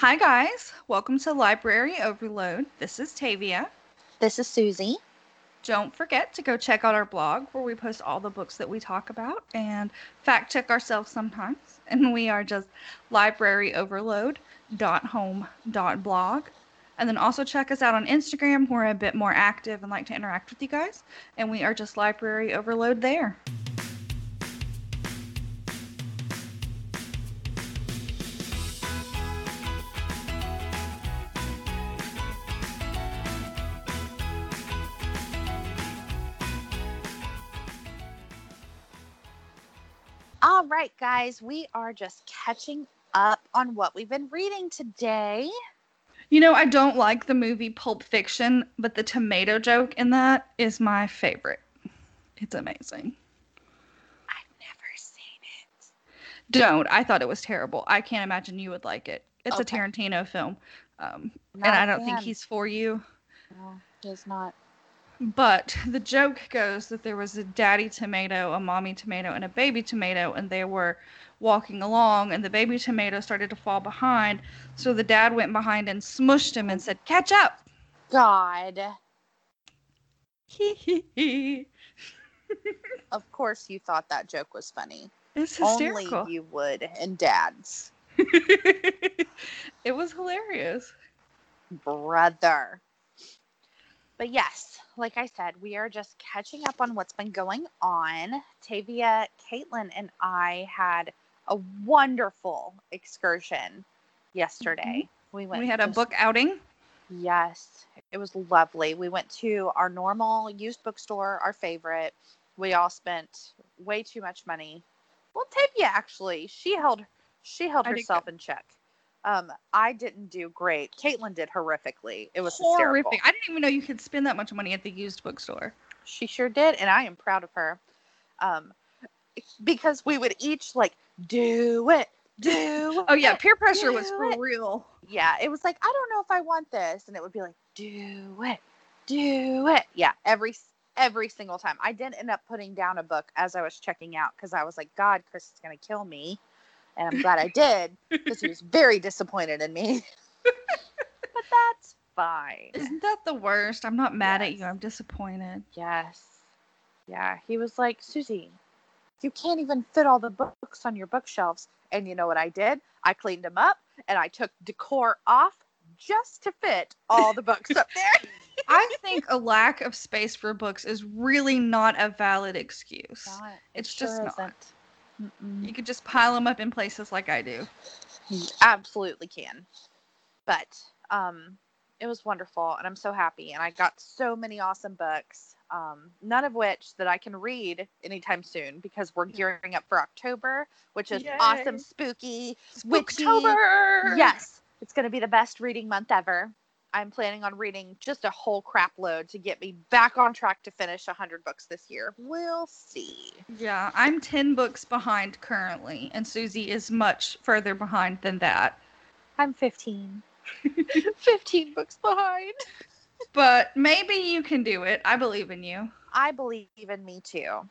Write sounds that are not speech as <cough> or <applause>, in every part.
Hi, guys. Welcome to Library Overload. This is Tavia. This is Susie. Don't forget to go check out our blog where we post all the books that we talk about and fact check ourselves sometimes. <laughs> And we are just libraryoverload.home.blog. And then also check us out on Instagram. Where we're a bit more active and like to interact with you guys. And we are just Library Overload there. Right, guys, we are just catching up on what we've been reading today. You know, I don't like the movie Pulp Fiction, but the tomato joke in that is my favorite. It's amazing. I've never seen it. Don't. I thought it was terrible. I can't imagine you would like it. It's Okay. a Tarantino film. Um, and I don't think he's for you. No, he's not. But the joke goes that there was a daddy tomato, a mommy tomato, and a baby tomato, and they were walking along, and the baby tomato started to fall behind. So the dad went behind and smushed him and said, Catch up! God. Hee hee hee. Of course, you thought that joke was funny. It's hysterical. Only you would, and dads. <laughs> it was hilarious. Brother. But yes, like I said, we are just catching up on what's been going on. Tavia, Caitlin, and I had a wonderful excursion yesterday. Mm-hmm. We went. We had a just- book outing. Yes, it was lovely. We went to our normal used bookstore, our favorite. We all spent way too much money. Well, Tavia actually, she held she held I herself in check. Um, I didn't do great. Caitlin did horrifically. It was Horrific. hysterical. I didn't even know you could spend that much money at the used bookstore. She sure did, and I am proud of her. Um, because we would each like do it, do. <laughs> Oh yeah, peer pressure was for it." real. yeah, it was like, I don't know if I want this. And it would be like, do it, do it. Yeah, every every single time. I did end up putting down a book as I was checking out because I was like, God, Chris is gonna kill me. And I'm glad I did because he was very disappointed in me. <laughs> but that's fine. Isn't that the worst? I'm not mad at you. I'm disappointed. Yes. Yeah. He was like, Susie, you can't even fit all the books on your bookshelves. And you know what I did? I cleaned them up and I took decor off just to fit all the books up there. <laughs> <laughs> I think a lack of space for books is really not a valid excuse. Not- It's it sure just not. isn't. Mm-mm. You could just pile them up in places like I do. You absolutely can. But um, it was wonderful, and I'm so happy. And I got so many awesome books, um, none of which that I can read anytime soon because we're gearing up for October, which is awesome, Yay. spooky, witchy. Yes, it's going to be the best reading month ever. I'm planning on reading just a whole crap load to get me back on track to finish 100 books this year. We'll see. Yeah, I'm 10 books behind currently, and Susie is much further behind than that. I'm 15. <laughs> 15 books behind. But maybe you can do it. I believe in you. I believe in me too.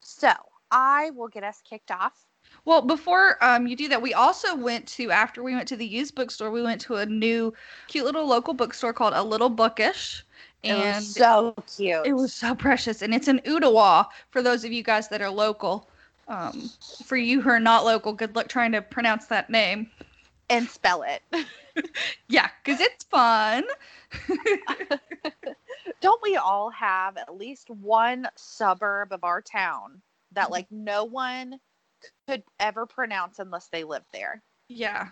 So I will get us kicked off. Well, before um, you do that, we also went to, after we went to the used bookstore, we went to a new, cute little local bookstore called A Little Bookish. It And was so cute. it was so precious. And it's in Ooltewah for those of you guys that are local. Um, for you who are not local, good luck trying to pronounce that name. and spell it. <laughs> Yeah, because it's fun. <laughs> Don't we all have at least one suburb of our town that like no one could ever pronounce unless they lived there? yeah.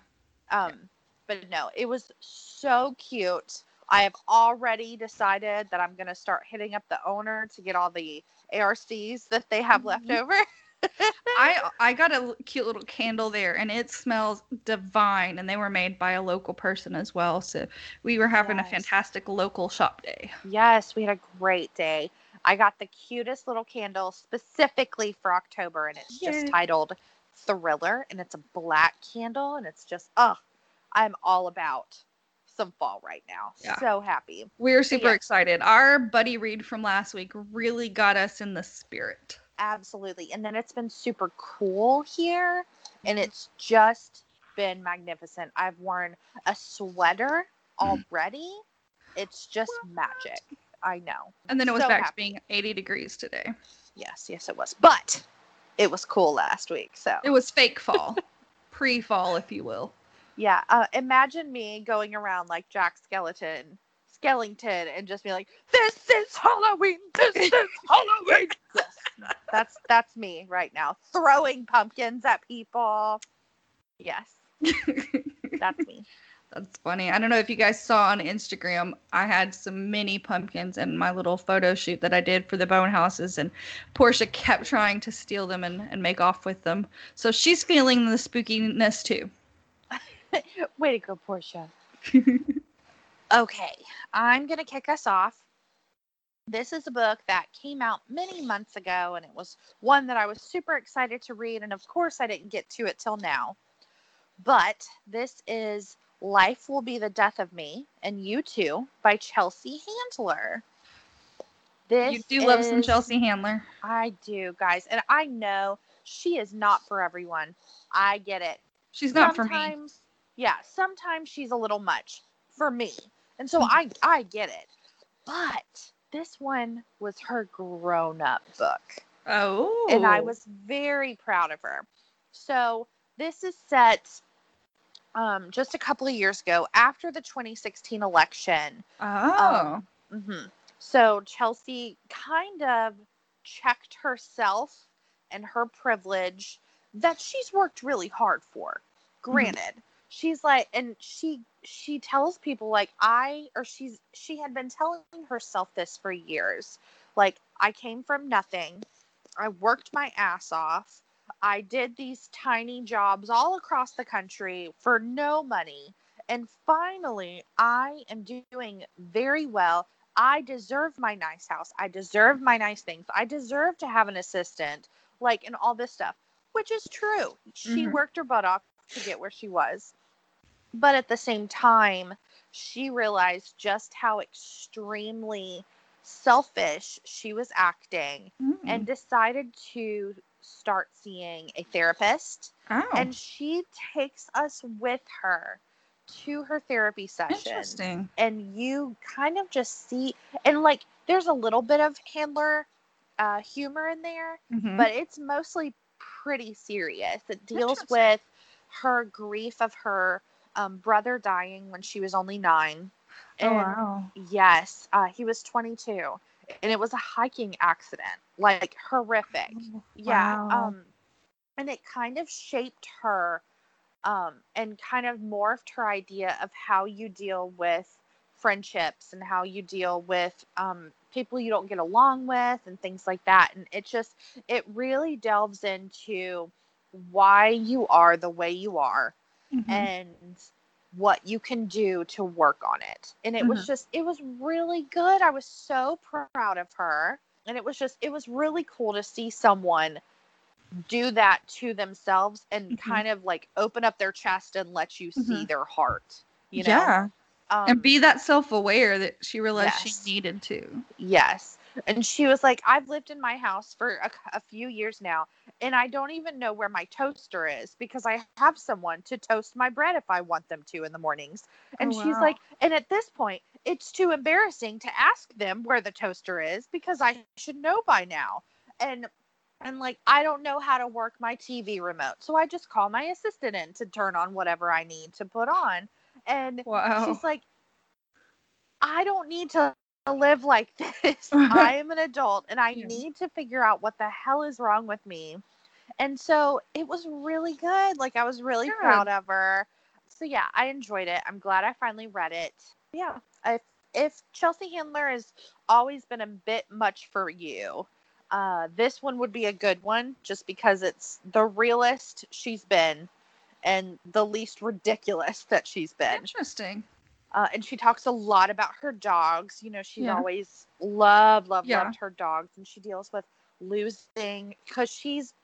Um, but no, it was so cute. I have already decided that I'm gonna start hitting up the owner to get all the ARCs that they have left Mhm. over. <laughs> I I got a cute little candle there, and it smells divine. And they were made by a local person as well, so we were having a fantastic local shop day. Yes, we had a great day. I got the cutest little candle specifically for October, and it's Yay. just titled Thriller, and it's a black candle, and it's just, oh, I'm all about some fall right now. Yeah. So happy. We're super yeah. excited. Our buddy read from last week really got us in the spirit. Absolutely. And then it's been super cool here, and Mhm. it's just been magnificent. I've worn a sweater already. It's just magic. I know. And then it was So back to being 80 degrees today. Yes, yes, it was. But it was cool last week. So It was fake fall, <laughs> pre fall, if you will. yeah, uh, imagine me going around like Jack Skeleton, Skellington, and just be like, "This is Halloween. This is <laughs> Halloween." yes, that's that's me right now, throwing pumpkins at people. Yes, <laughs> that's me. That's funny. I don't know if you guys saw on Instagram, I had some mini pumpkins in my little photo shoot that I did for the bone houses, and Portia kept trying to steal them and, and make off with them. So she's feeling the spookiness too. <laughs> Way to go, Portia. <laughs> Okay, I'm going to kick us off. This is a book that came out many months ago, and it was one that I was super excited to read. And of course, I didn't get to it till now. But this is Life Will Be the Death of Me and You Too by Chelsea Handler. This you do love some Chelsea Handler. I do, guys. And I know she is not for everyone. I get it She's not for me. sometimes yeah sometimes she's a little much for me and so Mhm. i i get it but this one was her grown up book Oh. and i was very proud of her so this is set um, just a couple of years ago after the 2016 election Oh. hmm So Chelsea kind of checked herself and her privilege that she's worked really hard for. Granted, she's like, and she she tells people like I or she's she had been telling herself this for years. Like I came from nothing. I worked my ass off. I did these tiny jobs all across the country for no money. And finally, I am doing very well. I deserve my nice house. I deserve my nice things. I deserve to have an assistant, like, and all this stuff, which is true. She Mhm. worked her butt off to get where she was. But at the same time, she realized just how extremely selfish she was acting Mm. and decided to start seeing a therapist. oh. And she takes us with her to her therapy session interesting. and you kind of just see and like there's a little bit of handler uh, humor in there Mhm. but it's mostly pretty serious it deals with her grief of her um, brother dying when she was only nine oh and wow. yes uh, he was 22 and it was a hiking accident like horrific. Yeah um and it kind of shaped her um and kind of morphed her idea of how you deal with friendships and how you deal with um people you don't get along with and things like that. And it just it really delves into why you are the way you are. Mhm. and what you can do to work on it. And it was just, it was really good. I was so proud of her. And it was just, it was really cool to see someone do that to themselves and Mhm. kind of like open up their chest and let you see Mhm. their heart. You know? yeah. Um, and be that self-aware that she realized yes. she needed to. Yes. And she was like, I've lived in my house for a, a few years now, and I don't even know where my toaster is because I have someone to toast my bread if I want them to in the mornings. And Oh, she's like, and at this point, it's too embarrassing to ask them where the toaster is because I should know by now. And and like I don't know how to work my TV remote. So I just call my assistant in to turn on whatever I need to put on. And Wow. she's like i don't need to live like <laughs> this. <laughs> I am an adult and i Yeah. need to figure out what the hell is wrong with me. And so it was really good. Like i was really Good. proud of her. So yeah i enjoyed it. I'm glad i finally read it. Yeah if if chelsea handler has always been a bit much for you uh, this one would be a good one just because it's the realest she's been and the least ridiculous that she's been. Interesting. Uh, and she talks a lot about her dogs. You know, she's Yeah. always loved, loved, Yeah. loved her dogs, and she deals with losing because she's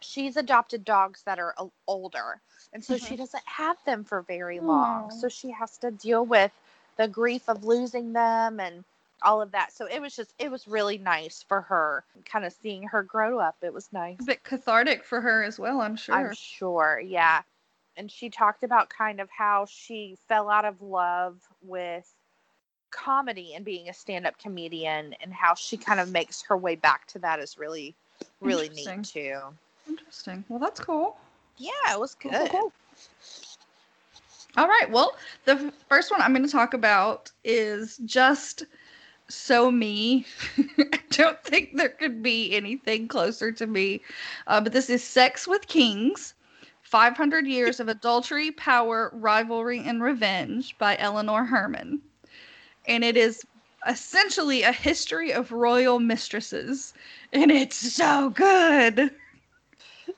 she's adopted dogs that are older, and so she Mhm. doesn't have them for very long. Aw. So she has to deal with the grief of losing them and all of that. So it was just it was really nice for her, kind of seeing her grow up. It was nice. A bit cathartic for her as well, I'm sure. I'm sure, yeah. And she talked about kind of how she fell out of love with comedy and being a stand-up comedian and how she kind of makes her way back to that is really really neat too Interesting. Well, that's cool. yeah it was Cool, good cool, cool. All right. Well, the first one I'm going to talk about is just so me. <laughs> I don't think there could be anything closer to me. Uh, but this is Sex with Kings 500 Years of Adultery, Power, Rivalry, and Revenge by Eleanor Herman. And it is essentially a history of royal mistresses. And it's so good.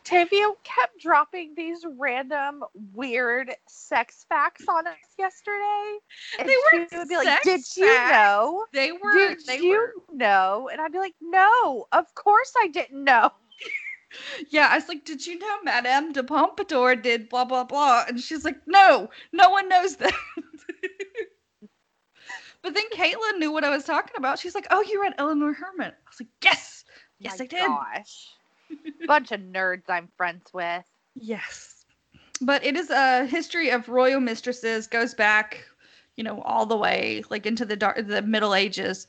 Tavia kept dropping these random weird sex facts on us yesterday. And They she weren't would be like, Did you know? They were. Did they you were know? And I'd be like, No, of course I didn't know. Yeah, I was like, did you know Madame de Pompadour did blah blah blah? And she's like, no, no one knows that. <laughs> but then Caitlin knew what I was talking about. She's like, oh, you read Eleanor Herman. I was like, yes, yes, My I did. Gosh. <laughs> Bunch of nerds I'm friends with. Yes. But it is a history of royal mistresses, goes back, you know, all the way like into the dark the Middle Ages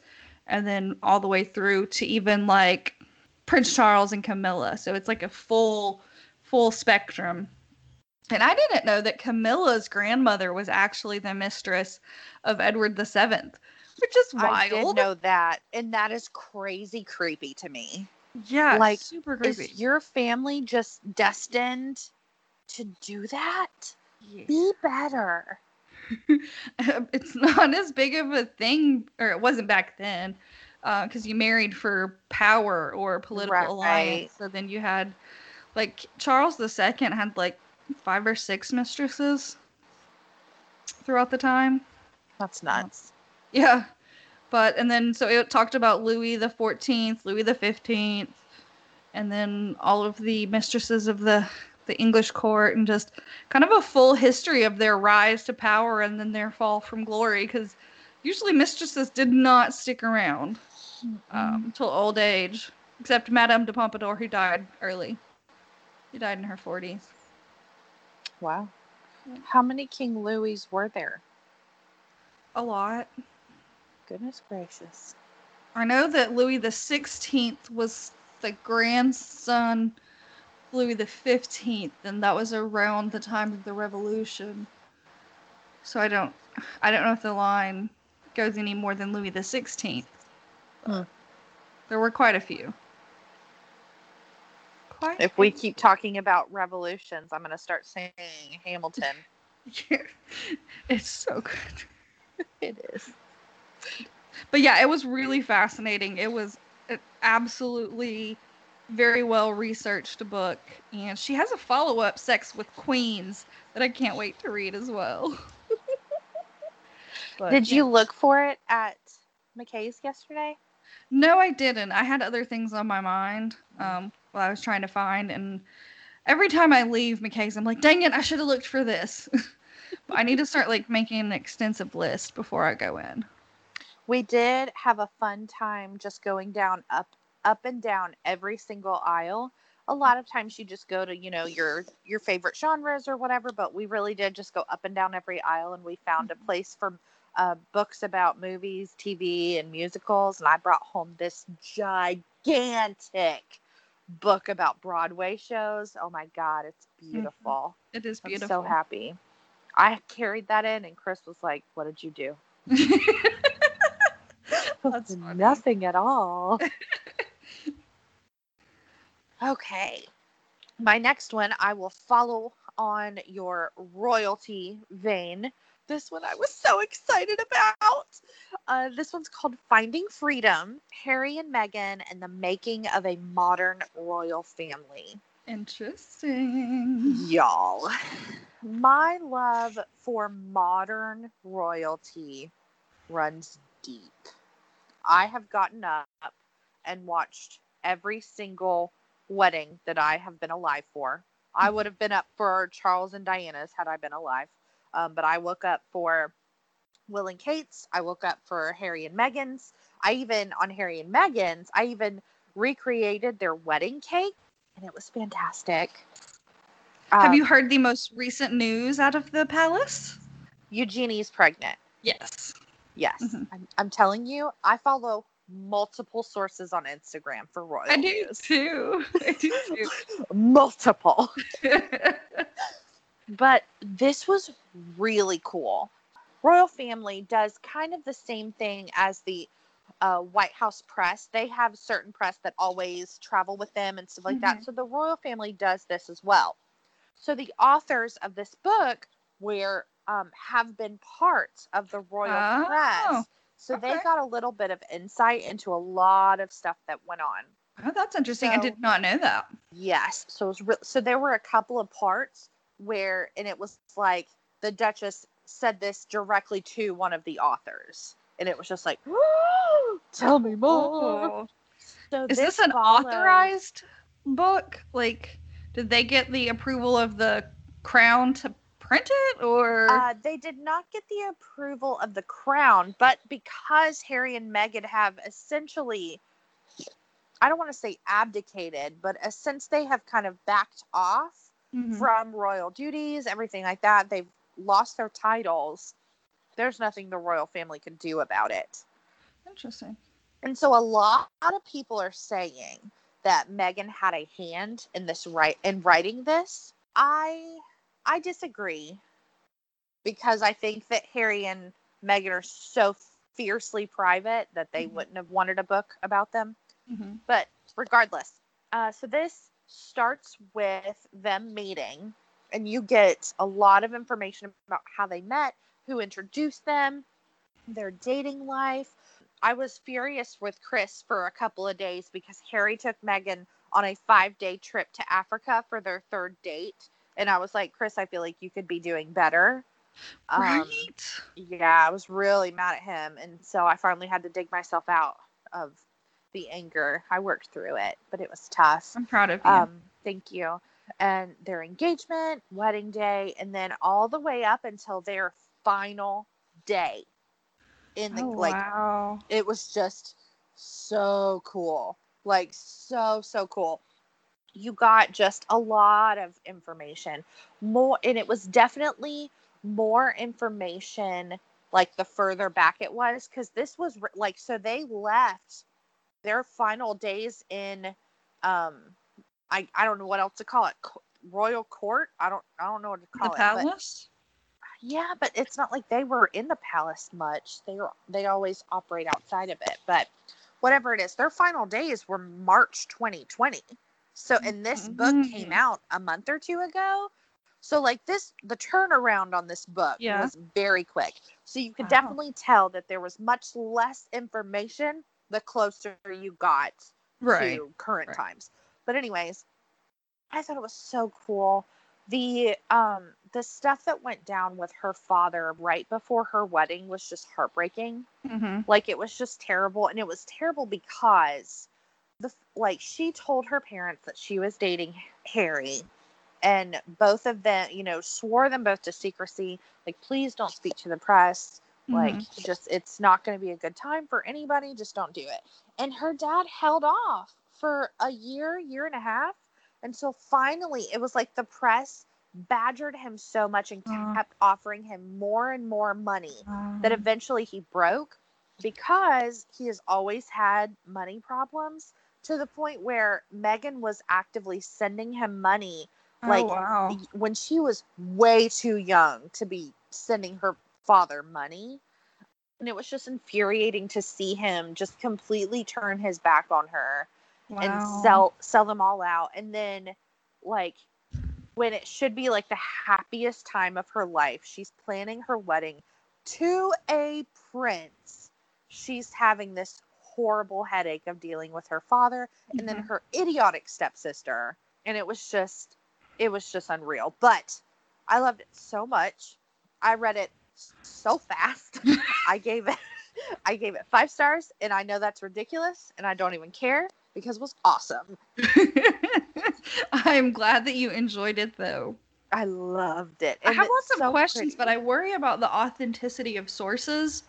and then all the way through to even like Prince Charles and Camilla. So it's like a full full spectrum. And I didn't know that Camilla's grandmother was actually the mistress of Edward the Seventh, which is wild. I did know that. And that is crazy creepy to me. yeah, like, super creepy. Is your family just destined to do that? Yeah. Be better. <laughs> it's not as big of a thing, or it wasn't back then, Uh, because you married for power or political Right. alliance. So then you had, like, Charles II had like five or six mistresses throughout the time. That's uh, nuts. Yeah. But, and then, so it talked about Louis the 14th, Louis the 15th, and then all of the mistresses of the, the English court, and just kind of a full history of their rise to power and then their fall from glory. Because usually mistresses did not stick around um, until old age, except Madame de Pompadour, who died early. She died in her 40s. Wow. How many King Louis were there? A lot. Goodness gracious. I know that Louis the Sixteenth was the grandson of Louis the Fifteenth, and that was around the time of the Revolution. So I don't, I don't know if the line goes any more than Louis the Sixteenth. Hmm. There were quite a few. Quite. If we keep talking about revolutions, I'm going to start saying Hamilton. <laughs> <laughs> it's so good. It is. But yeah, it was really fascinating. It was an absolutely very well researched book. And she has a follow up, Sex with Queens, that I can't wait to read as well. <laughs> But, Did yeah. you look for it at McKay's yesterday? No, I didn't. I had other things on my mind um, while I was trying to find. And every time I leave McKay's, I'm like, dang it, I should have looked for this. <laughs> I need to start like making an extensive list before I go in. We did have a fun time just going down up up and down every single aisle. A lot of times you just go to, you know, your your favorite genres or whatever, but we really did just go up and down every aisle and we found a place for uh, books about movies, TV, and musicals. And I brought home this gigantic book about Broadway shows. Oh my God, it's beautiful. It is beautiful. I'm so happy. I carried that in, and Chris was like, What did you do? <laughs> <laughs> That's. Nothing at all. <laughs> okay. My next one, I will follow on your royalty vein. This one I was so excited about. Uh, this one's called Finding Freedom Harry and Meghan and the Making of a Modern Royal Family. Interesting. Y'all, my love for modern royalty runs deep. I have gotten up and watched every single wedding that I have been alive for. I would have been up for Charles and Diana's had I been alive. Um, but I woke up for Will and Kate's. I woke up for Harry and Meghan's. I even, on Harry and Meghan's, I even recreated their wedding cake and it was fantastic. Have Um, you heard the most recent news out of the palace? Eugenie's pregnant. Yes. Yes. Mhm. I'm, I'm telling you, I follow multiple sources on Instagram for royal I do news. too. <laughs> I do <laughs> multiple. <laughs> But this was really cool. Royal family does kind of the same thing as the uh, White House press. They have certain press that always travel with them and stuff like that. So the royal family does this as well. So the authors of this book were um, have been part of the royal Oh, press. So they got a little bit of insight into a lot of stuff that went on. oh, that's interesting. I did not know that. Yes. So it was re- so there were a couple of parts where and it was like the Duchess said this directly to one of the authors. And it was just like, <gasps> tell me more. <gasps> So Is this an follows- authorized book? Like, did they get the approval of the crown to print it, or? Uh, they did not get the approval of the crown, but because Harry and Meghan have essentially, I don't want to say abdicated, but uh, since they have kind of backed off Mhm. from royal duties, everything like that. They've lost their titles. There's nothing the royal family can do about it. Interesting. And so a lot of people are saying that Meghan had a hand in this right in writing this. I I disagree because I think that Harry and Meghan are so fiercely private that they Mhm. wouldn't have wanted a book about them. hmm But regardless, uh, so this starts with them meeting, and you get a lot of information about how they met, who introduced them, their dating life. I was furious with Chris for a couple of days because Harry took Meghan on a five day trip to Africa for their third date. And I was like, Chris, I feel like you could be doing better. Um, yeah, I was really mad at him. And so I finally had to dig myself out of the anger. I worked through it, but it was tough. I'm proud of you. Um, thank you. And their engagement, wedding day, and then all the way up until their final day. In the oh, like wow. it was just so cool. Like so so cool. You got just a lot of information. More and it was definitely more information like the further back it was cuz this was like so they left their final days in um I I don't know what else to call it. Royal court? I don't I don't know what to The call it. but- palace. yeah, but it's not like they were in the palace much. They were they always operate outside of it. But whatever it is, their final days were March 2020. So and this book came Mhm. out a month or two ago. So like this the turnaround on this book Yeah. was very quick. So you could Wow. definitely tell that there was much less information the closer you got Right. to current right. times. But anyways, I thought it was so cool. The um the stuff that went down with her father right before her wedding was just heartbreaking. hmm Like it was just terrible and it was terrible because the like she told her parents that she was dating Harry and both of them, you know, swore them both to secrecy, like please don't speak to the press like Mm-hmm. just it's not going to be a good time for anybody just don't do it and her dad held off for a year year and a half until finally it was like the press badgered him so much and kept offering him more and more money that eventually he broke because he has always had money problems to the point where Meghan was actively sending him money oh, like wow. when she was way too young to be sending her father money. And it was just infuriating to see him just completely turn his back on her wow. and sell sell them all out. And then like when it should be like the happiest time of her life, she's planning her wedding to a prince. She's having this horrible headache of dealing with her father and then Mhm. her idiotic stepsister and it was just it was just unreal but i loved it so much i read it so fast <laughs> i gave it i gave it five stars and i know that's ridiculous and i don't even care because it was awesome <laughs> I'm glad that you enjoyed it though. i loved it I have lots of so questions, but. I worry about the authenticity of sources.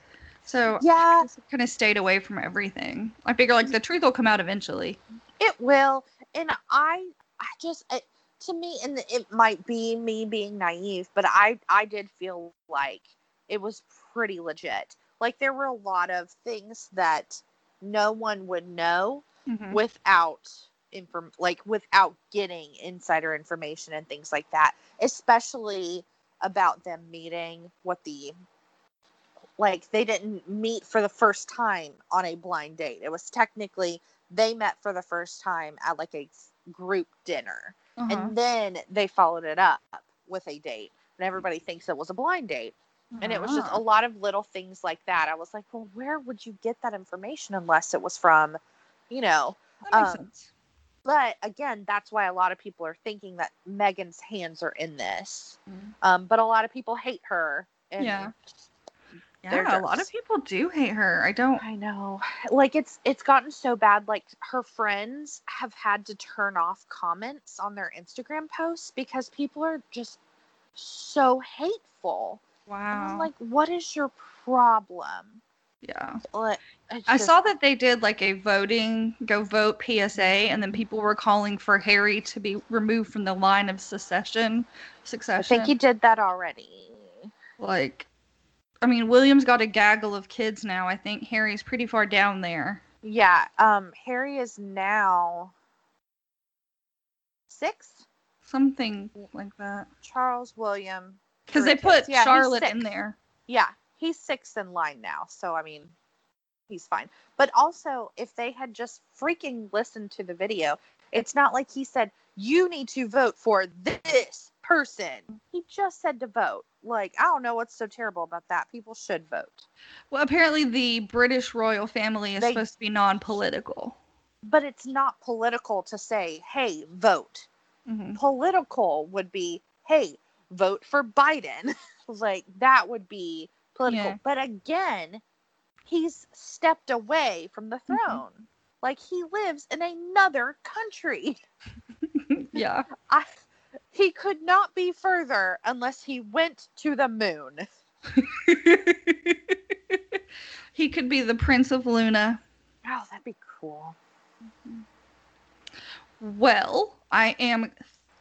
So yeah I kind of stayed away from everything. I figure like the truth will come out eventually. it will and i i just I, to me, and it might be me being naive, but I I did feel like it was pretty legit. Like there were a lot of things that no one would know Mhm. without inform like without getting insider information and things like that especially about them meeting what the like they didn't meet for the first time on a blind date it was technically they met for the first time at like a group dinner Uh-huh. and then they followed it up with a date and everybody thinks it was a blind date and it was just a Ah. lot of little things like that i was like well where would you get that information unless it was from you know um, but again that's why a lot of people are thinking that meghan's hands are in this Mhm. um, but a lot of people hate her and Yeah. Yeah, a lot of people do hate her. I don't. i know like it's it's gotten so bad like her friends have had to turn off comments on their instagram posts because people are just so hateful Wow. i'm like what is your problem yeah. like it's I saw that they did like a voting, go vote PSA, and then people were calling for Harry to be removed from the line of secession. Succession. I think he did that already like, I mean, William's got a gaggle of kids now. I think Harry's pretty far down there. Yeah, um, Harry is now six. Something like that. Charles William. Because they put Yeah, Charlotte in there. Yeah, he's sixth in line now. So I mean, he's fine. But also, if they had just freaking listened to the video, it's not like he said you need to vote for this person. He just said to vote. Like I don't know what's so terrible about that. People should vote. Well, apparently the British royal family is They- supposed to be non-political. But it's not political to say, "Hey, vote." hmm political would be hey vote for biden <laughs> like that would be political Yeah. but again he's stepped away from the Mhm. throne like he lives in another country <laughs> yeah. <laughs> I, he could not be further unless he went to the moon he could be the Prince of Luna. oh that'd be cool Well, I am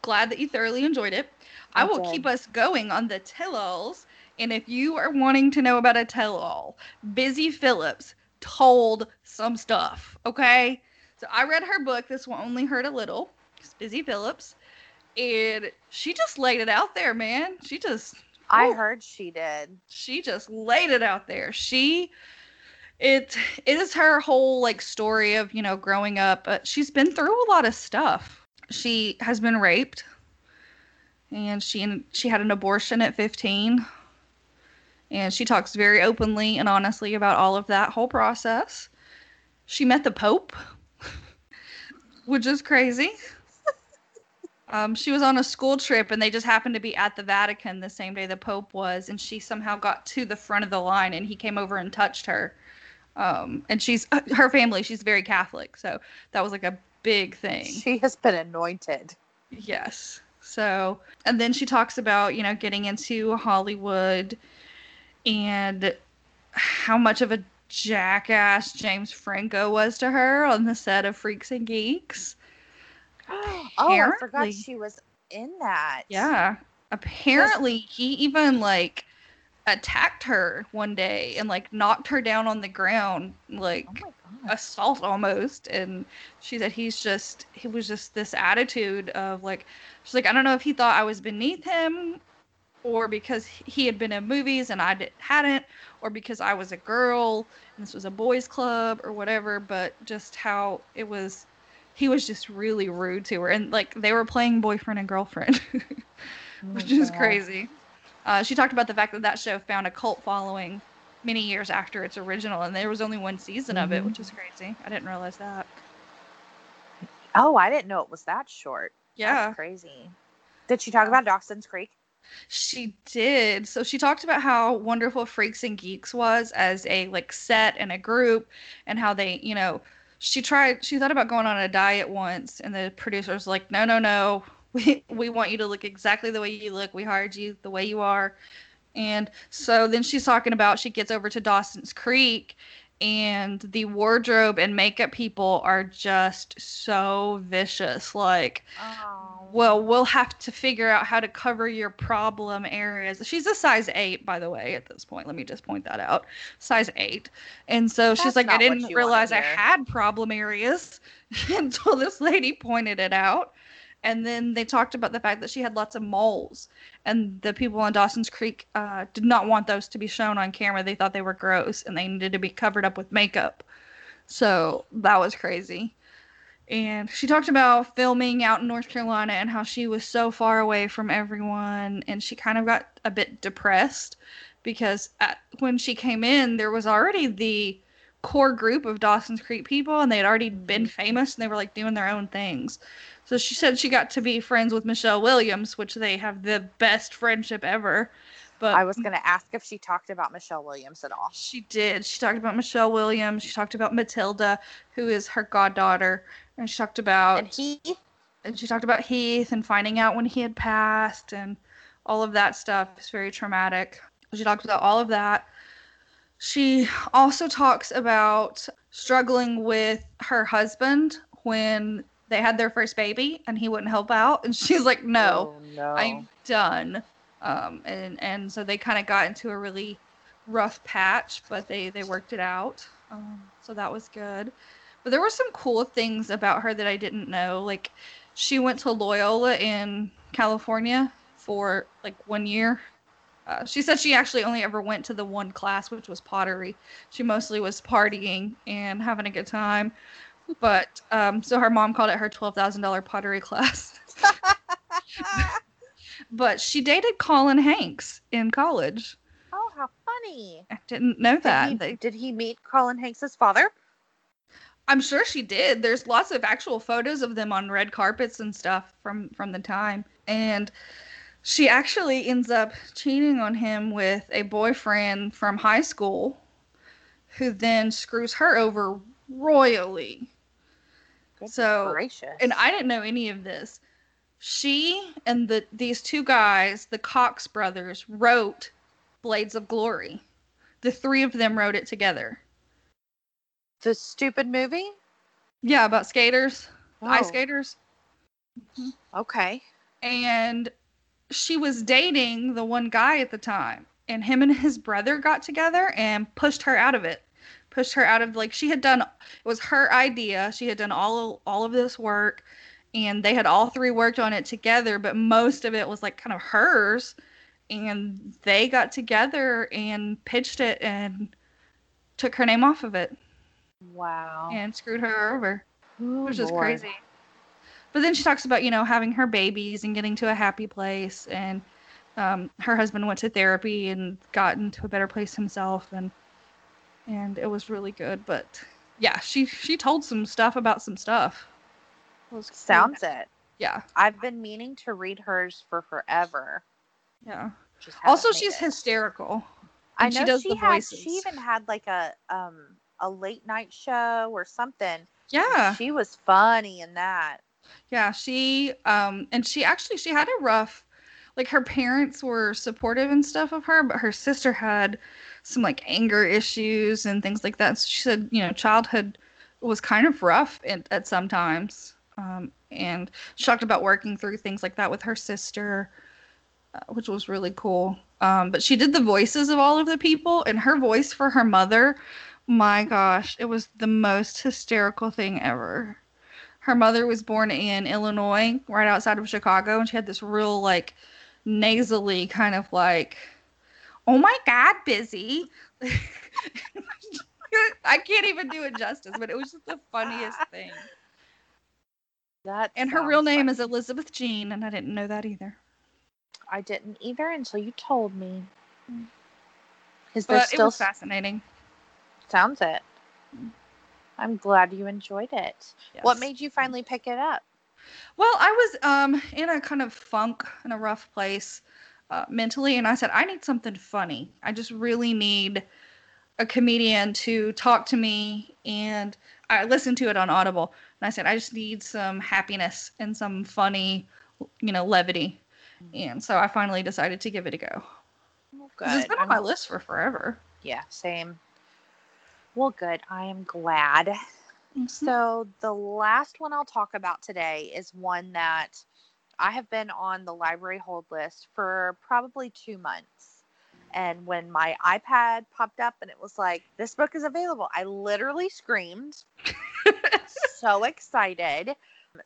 glad that you thoroughly enjoyed it. I, I will did. keep us going on the tell-alls. And if you are wanting to know about a tell-all, Busy Phillips told some stuff. Okay, so I read her book. This one only hurt a little. It's Busy Phillips, and she just laid it out there, man. She just i Ooh. heard she did she just laid it out there she it it is her whole like story of you know growing up but she's been through a lot of stuff she has been raped and she she had an abortion at 15 and she talks very openly and honestly about all of that whole process she met the pope <laughs> which is crazy um, she was on a school trip and they just happened to be at the Vatican the same day the Pope was, and she somehow got to the front of the line and he came over and touched her. Um, and she's her family, she's very Catholic, so that was like a big thing. she has been anointed Yes. So, and then she talks about, you know, getting into Hollywood and how much of a jackass James Franco was to her on the set of Freaks and Geeks. <gasps> oh i forgot she was in that Yeah. Apparently, he even like attacked her one day and like knocked her down on the ground, like oh assault almost. And she said he's just, he was just this attitude of like, she's like, I don't know if he thought I was beneath him or because he had been in movies and I di- hadn't, or because I was a girl and this was a boys' club or whatever, but just how it was. He was just really rude to her, and like they were playing boyfriend and girlfriend. <laughs> Oh which is God. crazy. Uh, she talked about the fact that that show found a cult following many years after its original, and there was only one season of it, Mhm. which is crazy. I didn't realize that. Oh, I didn't know it was that short. Yeah, That's crazy. Did she talk about Dawson's Creek? she did. So she talked about how wonderful Freaks and Geeks was as a like set and a group, and how they, you know, she tried. She thought about going on a diet once, and the producers like, no, no, no. We we want you to look exactly the way you look. We hired you the way you are. And so then she's talking about she gets over to Dawson's Creek and the wardrobe and makeup people are just so vicious. Like, Oh. well, we'll have to figure out how to cover your problem areas. She's a size eight, by the way, at this point. Let me just point that out. Size eight. And so she's like, I didn't realize I had problem areas <laughs> until this lady pointed it out. And then they talked about the fact that she had lots of moles. And the people on Dawson's Creek uh, did not want those to be shown on camera. They thought they were gross and they needed to be covered up with makeup. So that was crazy. And she talked about filming out in North Carolina and how she was so far away from everyone. And she kind of got a bit depressed because at, when she came in, there was already the core group of Dawson's Creek people and they had already been famous and they were like doing their own things. So she said she got to be friends with Michelle Williams, which they have the best friendship ever. But I was going to ask if she talked about Michelle Williams at all. she did. She talked about Michelle Williams. She talked about Matilda, who is her goddaughter, and she talked about And he, and she talked about Heath and finding out when he had passed and all of that stuff is very traumatic. She talked about all of that. She also talks about struggling with her husband when they had their first baby and he wouldn't help out and <laughs> she's like no Oh, no. I'm done. Um, and and so they kind of got into a really rough patch, but they they worked it out. Um, so that was good. But there were some cool things about her that I didn't know. Like she went to Loyola in California for like one year. Uh, she said she actually only ever went to the one class, which was pottery. She mostly was partying and having a good time. But um, so her mom called it her twelve thousand dollar pottery class. <laughs> but she dated Colin Hanks in college. oh, how funny. I didn't know that. Did he, They- did he meet Colin Hanks' father? I'm sure she did. There's lots of actual photos of them on red carpets and stuff from from the time. And she actually ends up cheating on him with a boyfriend from high school who then screws her over royally. Goodness So, gracious. and I didn't know any of this. She and the these two guys, the Cox brothers, wrote Blades of Glory. The three of them wrote it together. the stupid movie? Yeah, about skaters, ice Oh, skaters. Mm-hmm. Okay. And she was dating the one guy at the time, and him and his brother got together and pushed her out of it. Pushed her out of like she had done it was her idea. She had done all all of this work and they had all three worked on it together, but most of it was like kind of hers and they got together and pitched it and took her name off of it Wow. and screwed her over Ooh, which is Lord. crazy. But then she talks about you know having her babies and getting to a happy place, and um, her husband went to therapy and got into a better place himself, and and it was really good. But yeah, she she told some stuff about some stuff. It Sounds bad. it. Yeah, I've been meaning to read hers for forever. yeah. Also, she's it. hysterical. I and know she does she the had. voices. She even had like a um a late night show or something. Yeah, She was funny in that. Yeah. She um and she actually she had a rough, like her parents were supportive and stuff of her, but her sister had some like anger issues and things like that. So she said, you know, childhood was kind of rough at, at some times. Um, and she talked about working through things like that with her sister, uh, which was really cool. Um, but she did the voices of all of the people, and her voice for her mother, my gosh, it was the most hysterical thing ever. Her mother was born in Illinois, right outside of Chicago, and she had this real like nasally kind of like, oh my god, busy. <laughs> I can't even do it justice, but it was just the funniest thing. That And her real name funny. is Elizabeth Jean, and I didn't know that either. I didn't either until you told me. Mm. Is there But it still was fascinating. sounds it? I'm glad you enjoyed it. What made you finally pick it up? Well, I was um in a kind of funk, in a rough place uh, mentally, and I said I need something funny. I just really need a comedian to talk to me, and I listened to it on Audible, and I said I just need some happiness and some funny, you know, levity, and so I finally decided to give it a go. Good. It's been on my I'm- list for forever. yeah, same. Well, good. I am glad. Mm-hmm. So, the last one I'll talk about today is one that I have been on the library hold list for probably two months. And when my iPad popped up and it was like, this book is available, I literally screamed. <laughs> so excited.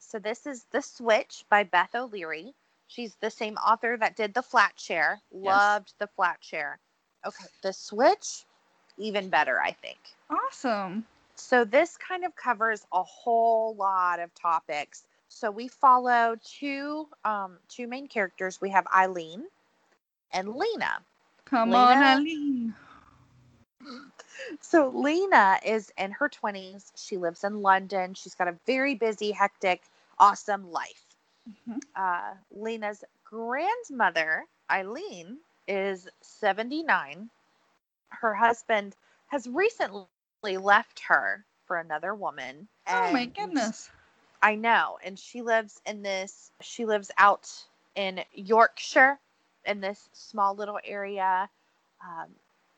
So, this is The Switch by Beth O'Leary. She's the same author that did The Flatshare. Loved The Flatshare. Okay, The Switch, even better, I think. awesome. So this kind of covers a whole lot of topics. So we follow two um, two main characters. We have Eileen and Leena. Come on, Eileen. So Leena is in her 20s. She lives in London. She's got a very busy, hectic, awesome life. Mhm. Uh, Leena's grandmother, Eileen, is 79. Her husband has recently left her for another woman. Oh my goodness. I know. And she lives in this, she lives out in Yorkshire in this small little area. Um,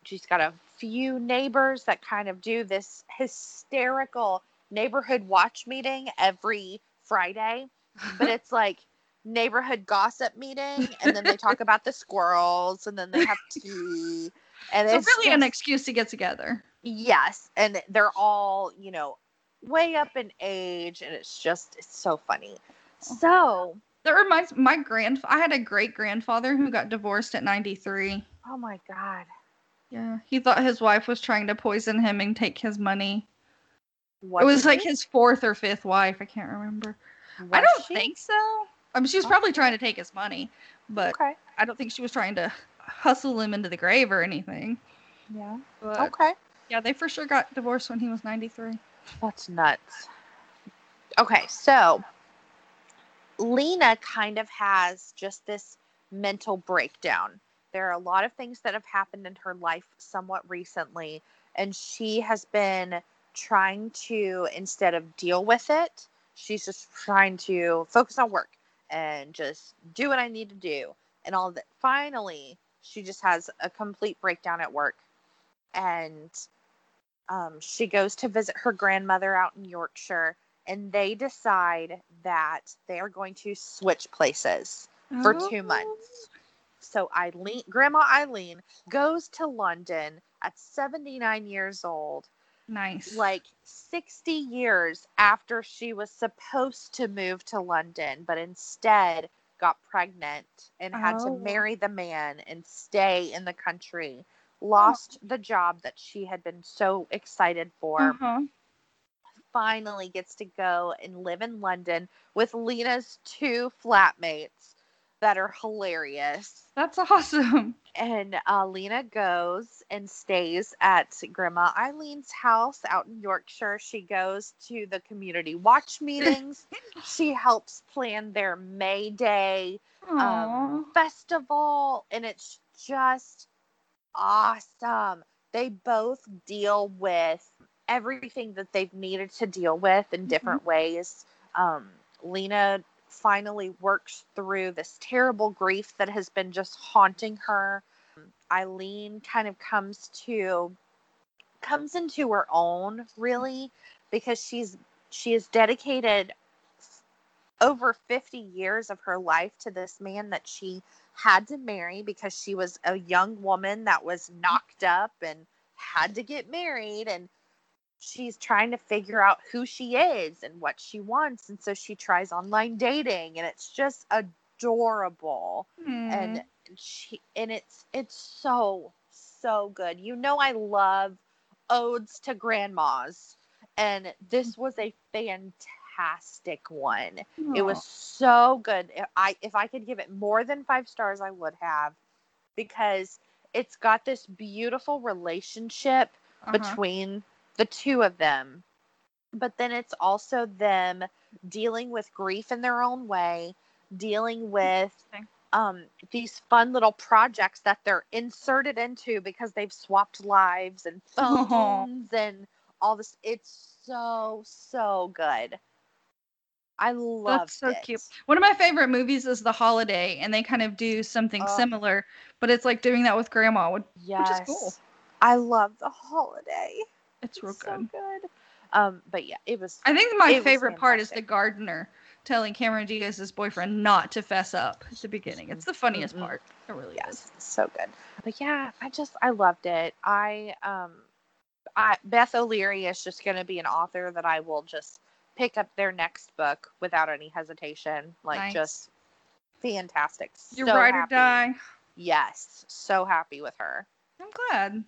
she's got a few neighbors that kind of do this hysterical neighborhood watch meeting every Friday, but it's <laughs> like neighborhood gossip meeting. And then they talk about the squirrels and then they have <laughs> tea. And So it's really an excuse to get together. Yes, and they're all, you know, way up in age and it's just it's so funny. So, That reminds my grand. I had a great grandfather who got divorced at 93. oh my god. Yeah, he thought his wife was trying to poison him and take his money. What it was did like his fourth or fifth wife. I can't remember. I don't she? think so. I mean, she was Oh. probably trying to take his money, but Okay. I don't think she was trying to hustle him into the grave or anything. Yeah. But Okay. yeah, they for sure got divorced when he was 93. That's nuts. Okay, so Leena kind of has just this mental breakdown. There are a lot of things that have happened in her life somewhat recently, and she has been trying to, instead of deal with it, she's just trying to focus on work and just do what I need to do. And all that. Finally, she just has a complete breakdown at work. And um, she goes to visit her grandmother out in Yorkshire, and they decide that they are going to switch places for two months. So Eileen, Grandma Eileen, goes to London at 79 years old, Nice. like 60 years after she was supposed to move to London, but instead got pregnant and had to Oh. marry the man and stay in the country. Lost the job that she had been so excited for Uh-huh. finally gets to go and live in London with Leena's two flatmates that are hilarious. That's awesome. <laughs> And uh, Leena goes and stays at Grandma Eileen's house out in Yorkshire. She goes to the community watch <laughs> meetings. she helps plan their May Day um, festival, and it's just awesome. They both deal with everything that they've needed to deal with in different ways. Um, Leena finally works through this terrible grief that has been just haunting her. Eileen kind of comes to comes into her own really because she's she has dedicated over 50 years of her life to this man that she had to marry because she was a young woman that was knocked up and had to get married and she's trying to figure out who she is and what she wants and so she tries online dating and it's just adorable Hmm. and she and it's it's so so good you know i love odes to grandmas and this was a fantastic one it was so good. If I if I could give it more than five stars, I would have, because it's got this beautiful relationship Uh-huh. between the two of them. But then it's also them dealing with grief in their own way, dealing with um, these fun little projects that they're inserted into because they've swapped lives and Aw. <laughs> phones and all this. It's so so good. I love That's so cute. One of my favorite movies is The Holiday, and they kind of do something Oh. similar, but it's like doing that with grandma. Would Yes. is cool. I love the holiday. It's real good. So good. Um, but yeah, it was. I think my favorite part is the gardener telling Cameron Diaz's boyfriend not to fess up at the beginning. It's the funniest Mhm. part. It really yes, is. so good. But yeah, I just I loved it. I um, I Beth O'Leary is just going to be an author that I will just pick up their next book without any hesitation. Like Nice. just fantastic. Your so ride or die. Yes, so happy with her. I'm glad.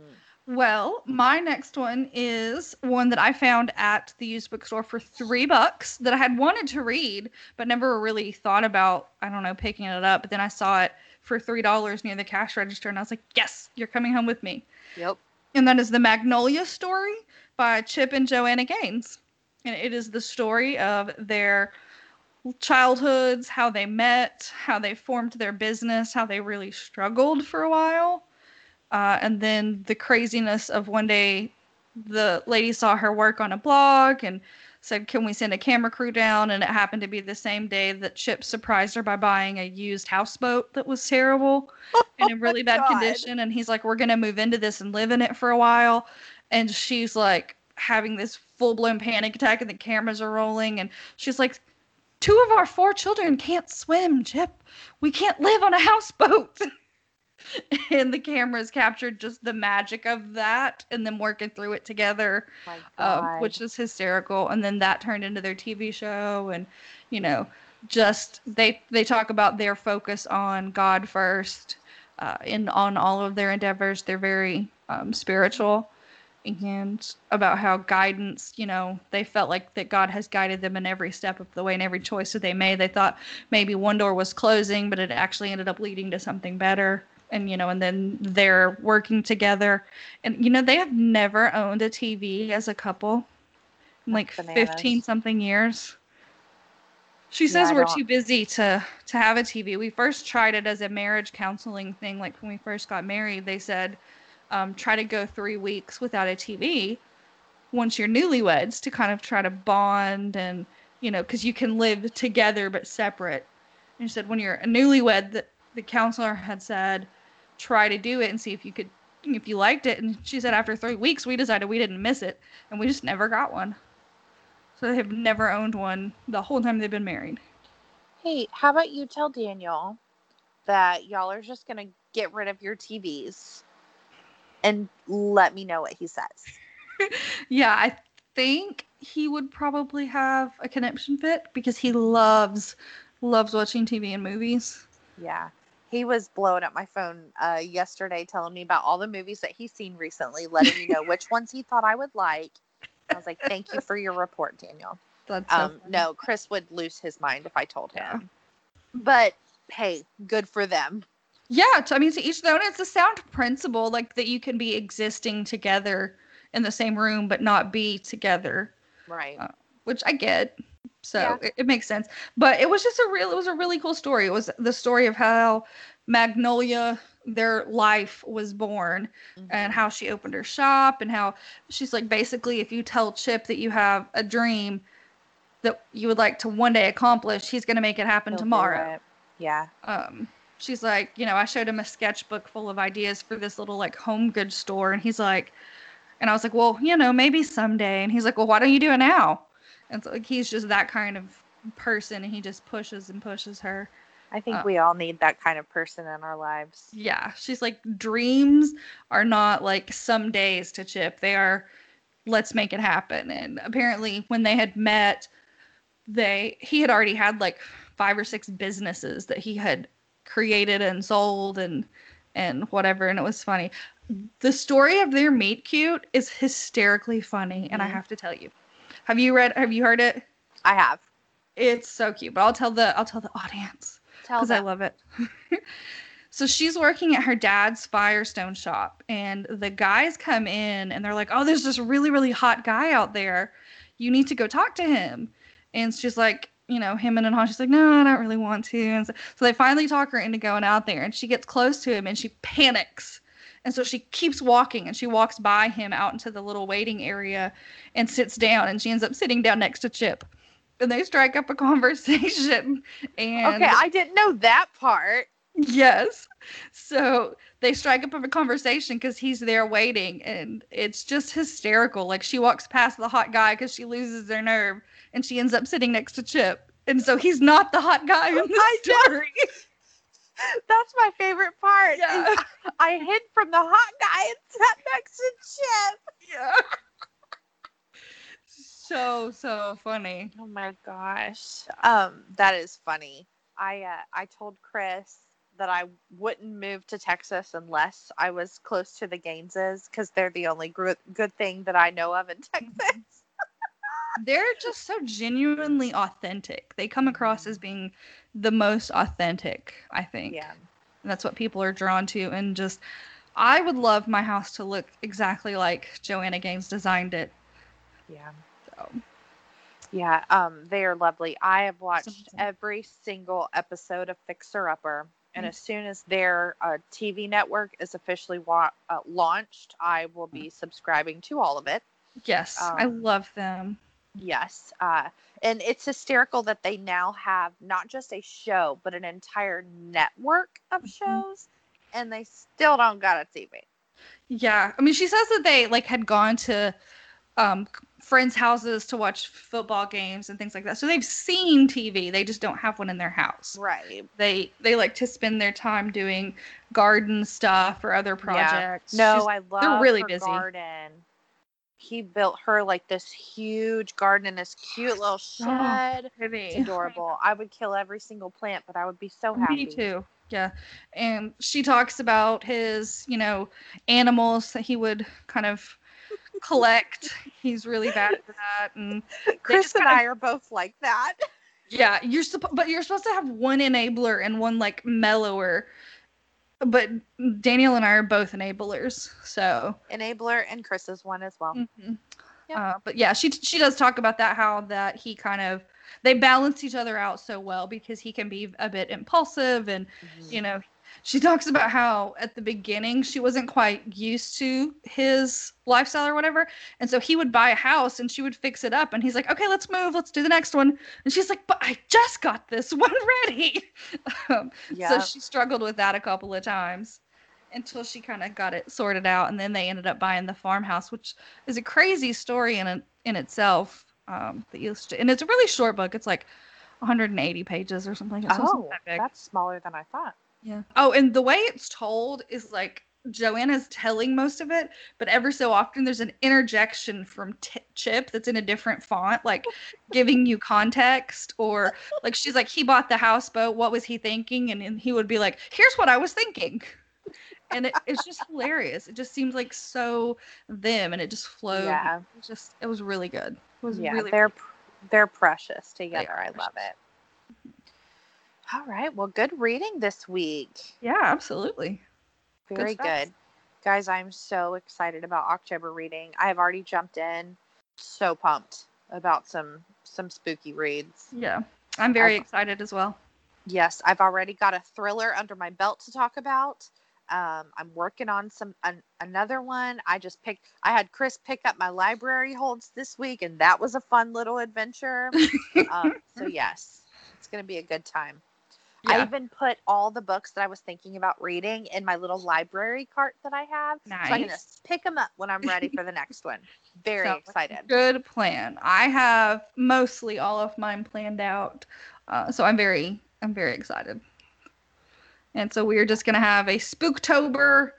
Mm. Well, my next one is one that I found at the used bookstore for three bucks that I had wanted to read, but never really thought about, I don't know, picking it up. But then I saw it for three dollars near the cash register, and I was like, yes, you're coming home with me. Yep. And that is the Magnolia story by Chip and Joanna Gaines. And it is the story of their childhoods, how they met, how they formed their business, how they really struggled for a while. Uh, and then the craziness of one day the lady saw her work on a blog and said, Can we send a camera crew down? And it happened to be the same day that Chip surprised her by buying a used houseboat that was terrible and in really bad God. condition. And he's like, We're going to move into this and live in it for a while. And she's like having this full blown panic attack, and the cameras are rolling. And she's like, Two of our four children can't swim, Chip. We can't live on a houseboat. <laughs> <laughs> and the cameras captured just the magic of that and them working through it together um, which is hysterical. And then that turned into their TV show, and you know, just they they talk about their focus on God first, uh, in on all of their endeavors. They're very um, spiritual, and about how guidance. You know, they felt like that God has guided them in every step of the way and every choice that they made. They thought maybe one door was closing, but it actually ended up leading to something better. And you know, and then they're working together and you know they have never owned a TV as a couple in like 15 something years. She says I we're too busy to to have a TV. We first tried it as a marriage counseling thing like when we first got married. They said um, try to go 3 weeks without a TV once you're newlyweds to kind of try to bond and you know cuz you can live together but separate. And she said when you're a newlywed the, the counselor had said try to do it and see if you could if you liked it and she said after three weeks we decided we didn't miss it and we just never got one so they have never owned one the whole time they've been married Hey, how about you tell Daniel that y'all are just gonna get rid of your TVs and let me know what he says. <laughs> yeah i think he would probably have a connection fit because he loves loves watching tv and movies Yeah. He was blowing up my phone uh, yesterday telling me about all the movies that he's seen recently, letting me know which ones he thought I would like. I was like, thank you <laughs> for your report, Daniel. that's so Um, no, Chris would lose his mind if I told him. Yeah. But hey, good for them. yeah I mean to each their own it's a sound principle like that you can be existing together in the same room but not be together Right. Uh, which I get. So Yeah. it, it makes sense. But it was just a real it was a really cool story. It was the story of how Magnolia their life was born and Mhm. how she opened her shop and how she's like basically if you tell Chip that you have a dream that you would like to one day accomplish, he's going to make it happen He'll tomorrow. Yeah. Um she's like, you know, I showed him a sketchbook full of ideas for this little like home goods store and he's like and I was like, "Well, you know, maybe someday." And he's like, "Well, why don't you do it now?" And so like he's just that kind of person and he just pushes and pushes her. I think Uh, we all need that kind of person in our lives. Yeah, she's like dreams are not like some days to Chip. They are let's make it happen. And apparently when they had met, they he had already had like five or six businesses that he had created and sold and and whatever and it was funny. The story of their meet cute is hysterically funny and I have to tell you. Have you read have you heard it? I have. It's so cute, but I'll tell the I'll tell the audience because I love it. <laughs> so she's working at her dad's Firestone shop, and the guys come in and they're like, "Oh, there's this really really hot guy out there. You need to go talk to him." And she's like, you know, him and Han. She's like, "No, I don't really want to." And so, so they finally talk her into going out there, and she gets close to him and she panics. And so she keeps walking and she walks by him out into the little waiting area and sits down and she ends up sitting down next to Chip. And they strike up a <laughs> conversation and Okay, I didn't know that part. Yes. So they strike up a conversation because he's there waiting, and it's just hysterical. Like she walks past the hot guy because she loses her nerve, and she ends up sitting next to Chip, and so he's not the hot guy in the I story. <laughs> That's my favorite part. Yeah. <laughs> I hid from the hot guy and sat next to Chip. Yeah. <laughs> So so funny. Oh my gosh. Um, that is funny. I uh, I told Chris that I wouldn't move to Texas unless I was close to the Gaineses because they're the only gr- good thing that I know of in <laughs> Texas. They're just so genuinely authentic. They come across as being the most authentic, I think. Yeah. And that's what people are drawn to. And just, I would love my house to look exactly like Joanna Gaines designed it. Yeah. So, Yeah. Um, they are lovely. I have watched every single episode of Fixer Upper. And Mm. as soon as their uh, TV network is officially wa- uh, launched, I will be subscribing to all of it. yes, I Um, love them. Yes. Uh, and it's hysterical that they now have not just a show, but an entire network of Mhm. shows, and they still don't got a TV. Yeah. I mean, she says that they like had gone to um, friends' houses to watch football games and things like that. So they've seen TV. They just don't have one in their house. Right. They they like to spend their time doing garden stuff or other projects. No, She's- I love they're really busy. garden. He built her like this huge garden in this cute little oh, shed. pretty. It's adorable. I would kill every single plant, but I would be so happy. Me too. Yeah. And she talks about his, you know, animals that he would kind of collect. He's really bad for that. And <laughs> Chris and I are both like that. yeah, you're supposed but you're supposed to have one enabler and one like mellower. But Daniel and I are both enablers. So Enabler and Chris's one as well. Mhm. Yep. Uh, but yeah, she she does talk about that how that he kind of they balance each other out so well because he can be a bit impulsive and Mhm. you know she talks about how at the beginning she wasn't quite used to his lifestyle or whatever and so he would buy a house and she would fix it up and he's like okay let's move let's do the next one and she's like but i just got this <laughs> one ready um, Yeah. so she struggled with that a couple of times until she kind of got it sorted out and then they ended up buying the farmhouse which is a crazy story in in itself um that you and it's a really short book it's like 180 pages or something it's oh, that that's smaller than I thought. Yeah. Oh, and the way it's told is like Joanna's telling most of it, but every so often there's an interjection from T- Chip that's in a different font, like <laughs> giving you context, or like she's like, he bought the houseboat. What was he thinking? And, and he would be like, here's what I was thinking. And it, it's just hilarious. It just seems like so them, and it just flowed. Yeah. It was just it was really good. It was Yeah, really they're they're precious together. are I love precious. it. All right. Well, good reading this week. yeah, absolutely. Very stuff. good. Guys, I'm so excited about October reading. I have already jumped in. So pumped about some some spooky reads. Yeah, I'm very I've- excited as well. Yes, I've already got a thriller under my belt to talk about. Um, I'm working on some an, another one. I just picked. I had Chris pick up my library holds this week, and that was a fun little adventure. <laughs> um, so yes, it's gonna be a good time. I even put all the books that I was thinking about reading in my little library cart that I have, Nice. so I can Nice. just pick them up when I'm ready for the <laughs> next one. Very Sounds like excited. Good plan. I have mostly all of mine planned out, uh, so I'm very, I'm very excited. And so we are just gonna have a Spooktober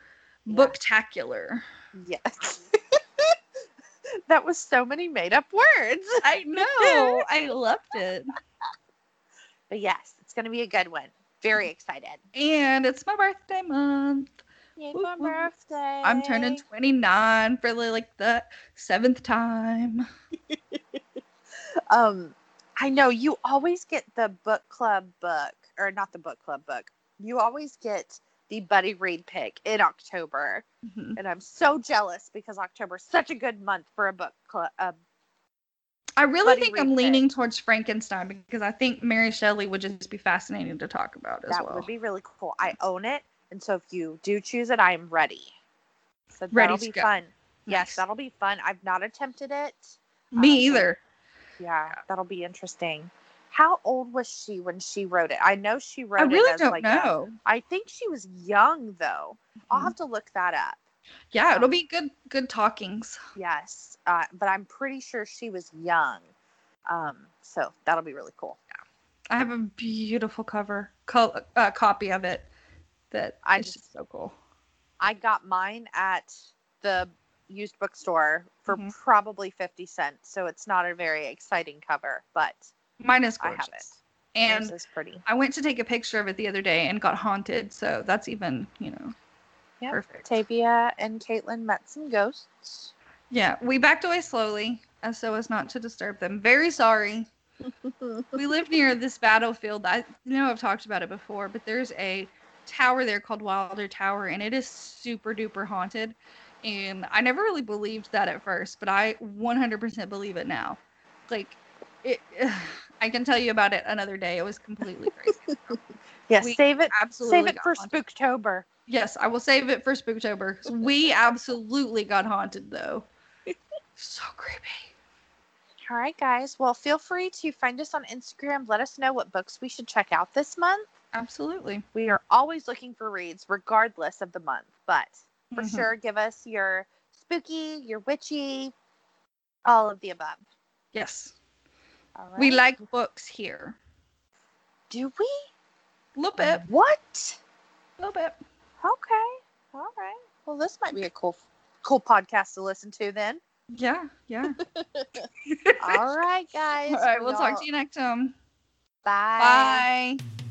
Yeah. booktacular. Yes. <laughs> that was so many made up words. I know. I loved it. <laughs> But yes, going to be a good one. Very excited. And it's my birthday month. Yay Woo, for birthday. I'm turning 29 for like the seventh time. <laughs> Um, I know you always get the book club book, or not the book club book. You always get the buddy read pick in October, Mhm. and I'm so jealous because October is such a good month for a book club. Uh, I really Buddy think I'm leaning towards Frankenstein because I think Mary Shelley would just be fascinating to talk about as that well. That would be really cool. I own it, and so if you do choose it, I am ready. So Ready that'll to be go. fun. Yes, that'll be fun. I've not attempted it. Me um, either. Yeah, that'll be interesting. How old was she when she wrote it? I know she wrote I really it as don't like know. I think she was young though. I'll Mhm. have to look that up. Yeah, it'll be good good talkings. Yes, uh, but I'm pretty sure she was young. Um, so that'll be really cool. I have a beautiful cover co- uh, copy of it that I just- so cool. I got mine at the used bookstore for Mhm. probably 50 cents. So it's not a very exciting cover, but Mine is I have gorgeous. it. And Yours is pretty. I went to take a picture of it the other day and got haunted, so that's even, you know, Yep. perfect. Tavia and Caitlin met some ghosts. Yeah, we backed away slowly as so as not to disturb them. Very sorry. <laughs> we live near this battlefield. I know I've talked about it before, but there's a tower there called Wilder Tower, and it is super duper haunted. And I never really believed that at first, but I 100% believe it now. Like, it, <sighs> I can tell you about it another day. It was completely crazy. <laughs> Yes, We save it. absolutely Save it for haunted. Spooktober. Yes, I will save it for Spooktober. We <laughs> absolutely got haunted though. <laughs> So creepy. All right, guys. Well, feel free to find us on Instagram. Let us know what books we should check out this month. Absolutely. We are always looking for reads, regardless of the month. But for Mhm. sure, give us your spooky, your witchy, all of the above. Yes. All We like books here. Do we? A little bit. What? A little bit. Okay. All right. Well, this might be a cool, cool podcast to listen to then. Yeah, yeah. <laughs> All right, guys. All right, we'll talk all- to you next time. Bye. Bye.